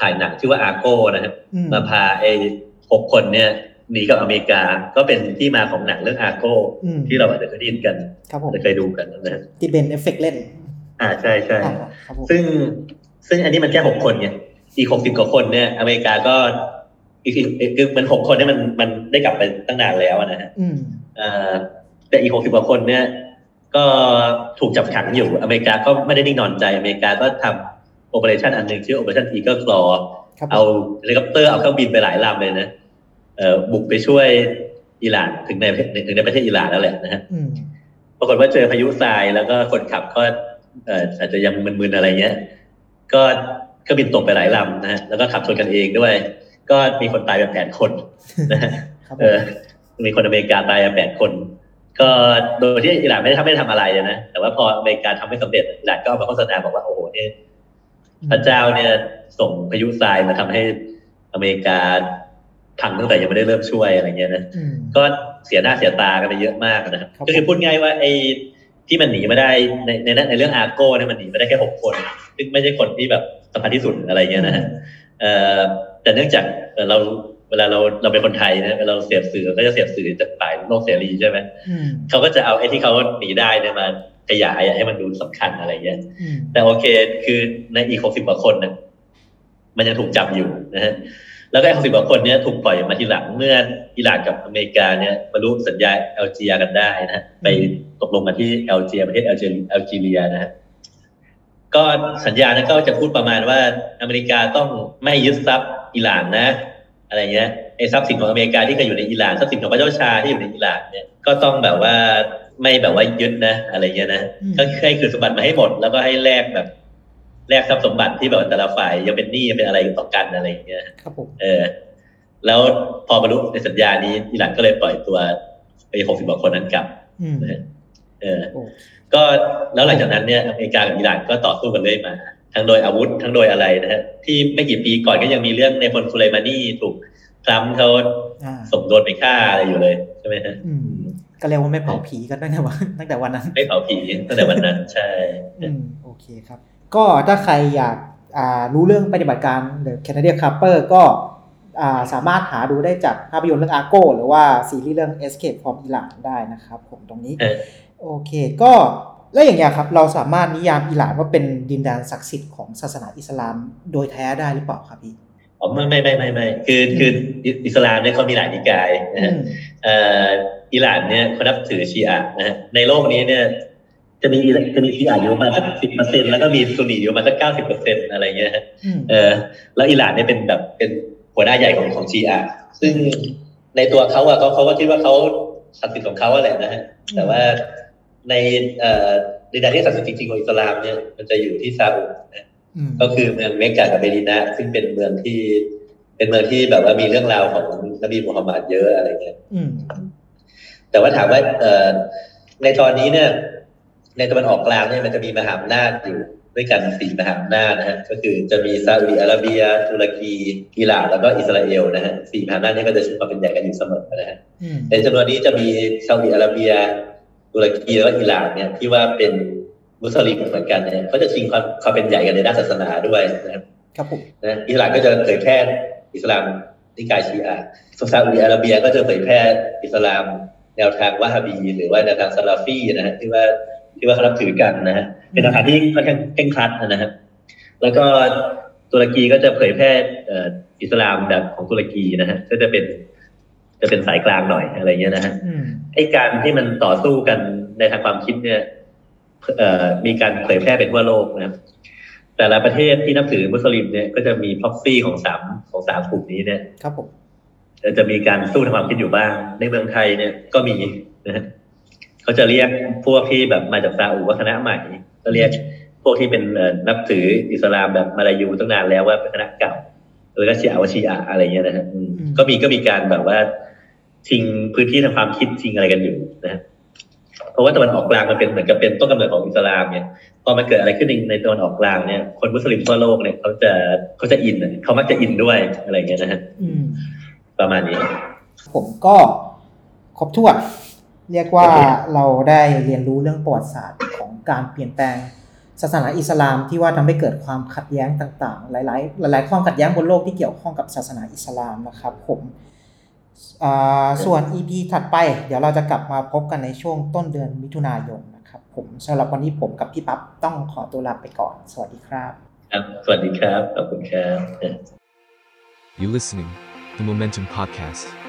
ถ่ายหนังชื่อว่า Argo นะครับอืมมาพาไอ้หกคนเนี่ย หนีกลับอเมริกาก็เป็นที่มาของหนังเรื่อง Argo อืมที่เราอาจจะเคยได้ยินกันครับผมอาจจะเคยดูกันนะฮะที่ Ben Affleck เล่น อ่าใช่ใช่อ่าครับผมซึ่งซึ่งอันนี้มันแค่หกคนไงอีกหกสิบกว่าคนเนี่ย อเมริกาก็อีกอีกคือมันหกคนเนี่ยมันมันได้กลับไปตั้งนานแล้วนะฮะอืมอ่าแต่อีกหกสิบกว่าคนเนี่ย ก็ถูกจับขังอยู่อเมริกาก็ไม่ได้นิ่งนอนใจ อเมริกาก็ทำ operation อันหนึ่งชื่อ operation Eagle Claw ครับผมเอาเฮลิคอปเตอร์เอาเครื่องบินไปหลายลำเลยนะเอ่อ บุกไปช่วยอิหร่านถึงในถึงในประเทศอิหร่านแล้วแหละนะฮะอืมปรากฏว่าเจอพายุทรายแล้วก็คนขับก็เอ่ออาจจะยังมึนๆอะไรเงี้ย ก็ก็บินตกไปหลายลำนะฮะแล้วก็ขับชนกันเองด้วย ก็มีคนตายไปแปดคนนะฮะครับเออ มีคนอเมริกาตายไปแปดคน ก็โดยที่อิหร่านไม่ได้ทำไม่ได้ทำอะไรเลยนะแต่ว่าพออเมริกาทำไม่สำเร็จอิหร่านก็เอามาโฆษณาบอกว่าโอ้โหเนี่ยพระเจ้าเนี่ยส่งพายุทรายมาทำให้อเมริกา พังตั้งแต่ยังไม่ได้เริ่มช่วยอะไรเงี้ยนะอืมก็เสียหน้าเสียตากันไปเยอะมากนะครับครับก็คือพูดง่ายว่าไอ้ที่มันหนีมาได้ในในในเรื่องอาร์โก้เนี่ยมันหนีมาได้แค่หกคน ซึ่งไม่ใช่คนที่แบบสำคัญที่สุดอะไรเงี้ยนะฮะเอ่อแต่เนื่องจากเอ่อเราเวลาเราเราเป็นคนไทยนะเวลาเราเสพสื่อเราก็จะเสพสื่อจากฝ่ายโลกเสรีใช่ไหมอืมเขาก็จะเอาไอ้ที่เขาหนีได้เนี่ยมาขยายให้มันดูสำคัญอะไรเงี้ยอืมแต่โอเคคือในอีกหกสิบกว่าคนนะมันยังถูกจับอยู่นะฮะ แล้วก็หกสิบกว่าคนเนี้ยถูกปล่อยมาทีหลังเมื่ออิหร่านกับอเมริกาเนี่ยบรรลุสัญญาเอลจีกันได้นะฮะไปตกลงกันที่เอลจีประเทศเอลจีเอลจีเรียนะฮะก็สัญญานั้นก็จะพูดประมาณว่าอเมริกาต้องไม่ยึดทรัพย์อิหร่านนะ อะไรเงี้ยไอ้ทรัพย์สินของอเมริกาที่เคยอยู่ในอิหร่านทรัพย์สินของพระเจ้าชาที่อยู่ในอิหร่านเนี่ยก็ต้องแบบว่าไม่แบบว่ายึดนะ อะไรเงี้ยนะอืมก็ให้คืนสมบัติมาให้หมดแล้วก็ให้แลกแบบ แลกทรัพย์สมบัติที่แบบแต่ละฝ่ายยังเป็นหนี้ยังเป็นอะไรต่อกันอะไรอย่างเงี้ยครับผมเออ แล้วพอบรรลุในสัญญานี้อิหร่านก็เลยปล่อยตัวไปหกสิบกว่าคนนั้นกลับอืมนะฮะเออโอ้ก็แล้วหลังจากนั้นเนี่ยอเมริกากับอิหร่านก็ต่อสู้กันเรื่อยมาทั้งโดยอาวุธทั้งโดยอะไรนะฮะที่ไม่กี่ปีก่อนก็ยังมีเรื่องในพลสุไลมานีถูกทรัมป์เขาอ่าส่งโดรนไปฆ่าอะไรอยู่เลยใช่ไหมฮะอืมก็เรียกว่าไม่เผาผีกันตั้งแต่วันตั้งแต่วันนั้น ไม่เผาผีตั้งแต่วันนั้นใช่อืมโอเคครับ ก็ถ้าใครอยากอ่ารู้เรื่องปฏิบัติการ The Canadian Copper ก็อ่าสามารถหาดูได้จากภาพยนตร์เรื่อง Argo หรือว่าซีรีส์เรื่อง Escape from Iran ได้นะครับ ผมตรงนี้เออโอเคก็แล้วอย่างเงี้ยครับ เราสามารถนิยามอิหร่านว่าเป็นดินแดนศักดิ์สิทธิ์ของศาสนาอิสลามโดยแท้ได้หรือเปล่าครับพี่อ๋อไม่ไม่ไม่ไม่ไม่คือคืออิสลามเนี่ยเขามีหลายนิกายนะอืฮะมเอ่ออิหร่านเนี่ยเขานับถือชีอะห์นะฮะในโลกนี้เนี่ย จะมีจะมีชีอะห์อยู่ประมาณสักสิบเปอร์เซ็นแล้วก็มีซุนนีอยู่ประมาณสักเก้าสิบเปอร์เซ็นอะไรเงี้ยฮะอืมเออแล้วอิหร่านเนี่ยเป็นแบบเป็นหัวหน้าใหญ่ของของชีอะห์ซึ่งในตัวเขาอะเขาเขาก็คิดว่าเขาศักดิ์สิทธิ์ของเขาอะแหละนะฮะแต่ว่าในเอ่อในแดนที่ศักดิ์สิทธิ์จริงๆของอิสลามเนี่ยมันจะอยู่ที่ซาอุดนะอืมก็คือเมืองเมกกะกับเมดินะซึ่งเป็นเมืองที่ เป็นเมืองที่แบบว่ามีเรื่องราวของนบีมุฮัมมัดเยอะอะไรเงี้ยอืมแต่ว่าถามว่าเอ่อในตอนนี้เนี่ย ในตะวันออกกลางเนี่ยมันจะมีมหาอำนาจอยู่ด้วยกันสี่มหาอำนาจนะฮะก็คือจะมีซาอุดิอาระเบีย ตุรกีอิหร่านแล้วก็อิสราเอลนะฮะสี่มหาอำนาจนี้ก็จะชุมมาเป็นใหญ่กันอยู่เสมอนะฮะอืมในจำนวนนี้จะมีซาอุดิอาระเบีย ตุรกีแล้วก็อิหร่านเนี่ยที่ว่าเป็นมุสลิมเหมือนกันเนี่ยเขาจะชิงความความเป็นใหญ่กันในด้านศาสนาด้วยนะครับครับผมนะอิหร่านก็จะเผยแพร่อิสลามนิกายชีอะห์ส่วนซาอุดิอาระเบียก็จะเผยแพร่อิสลามแนวทางวะฮาบีหรือว่าแนวทางซาลาฟีนะฮะที่ว่า ที่ว่าเขานับถือกันนะฮะเป็นแนวทางที่ค่อนข้างเคร่งครัดนะฮะแล้วก็ตุรกีก็จะเผยแพร่เอ่ออิสลามแบบของตุรกีนะฮะก็จะเป็นจะเป็นสายกลางหน่อยอะไรเงี้ยนะฮะอืมไอ้การที่มันต่อสู้กันในทางความคิดเนี่ยเอ่อมีการเผยแพร่ไปทั่วโลกนะครับ แต่ละประเทศที่นับถือมุสลิมเนี่ยก็จะมีพ็อกซี่ของสามของสามกลุ่มนี้เนี่ย ครับผมจะมีการสู้ทางความคิดอยู่บ้าง ในเมืองไทยเนี่ยก็มีนะฮะ เขาจะเรียกพวกที่แบบมาจากซาอุวัฒนะใหม่ก็เรียกพวกที่เป็นเอ่อนับถืออิสลามแบบมาลายูตั้งนานแล้วว่าเป็นคณะเก่าหรือก็เชียาวะชีอะห์อะไรเงี้ยนะฮะอืมก็มีก็มีการแบบว่าชิงพื้นที่ทางความคิดชิงอะไรกันอยู่นะฮะเพราะว่าตะวันออกกลางมันเป็นเหมือนกับเป็นต้นกำเนิดของอิสลามเนี่ยพอมันเกิดอะไรขึ้นในในตะวันออกกลางเนี่ยคนมุสลิมทั่วโลกเนี่ยเขาจะเขาจะอินอะเขามักจะอินด้วยอะไรเงี้ยนะฮะอืมประมาณนี้ ผมก็ครบถ้วน เรียกว่าเราได้เรียนรู้เรื่องประวัติศาสตร์ของการเปลี่ยนแปลงศาสนาอิสลามที่ว่าทำให้เกิดความขัดแย้งต่างๆ หลายๆ หลาย ๆ ความขัดแย้งบนโลกที่เกี่ยวข้องกับศาสนาอิสลามนะครับผมอ่าส่วน EP ถัดไป เดี๋ยวเราจะกลับมาพบกันในช่วงต้นเดือนมิถุนายนนะครับผมสำหรับวันนี้ผมกับพี่ปั๊บต้องขอตัวลาไปก่อน สวัสดีครับ ครับ สวัสดีครับ ขอบคุณครับ You listening, the Momentum Podcast.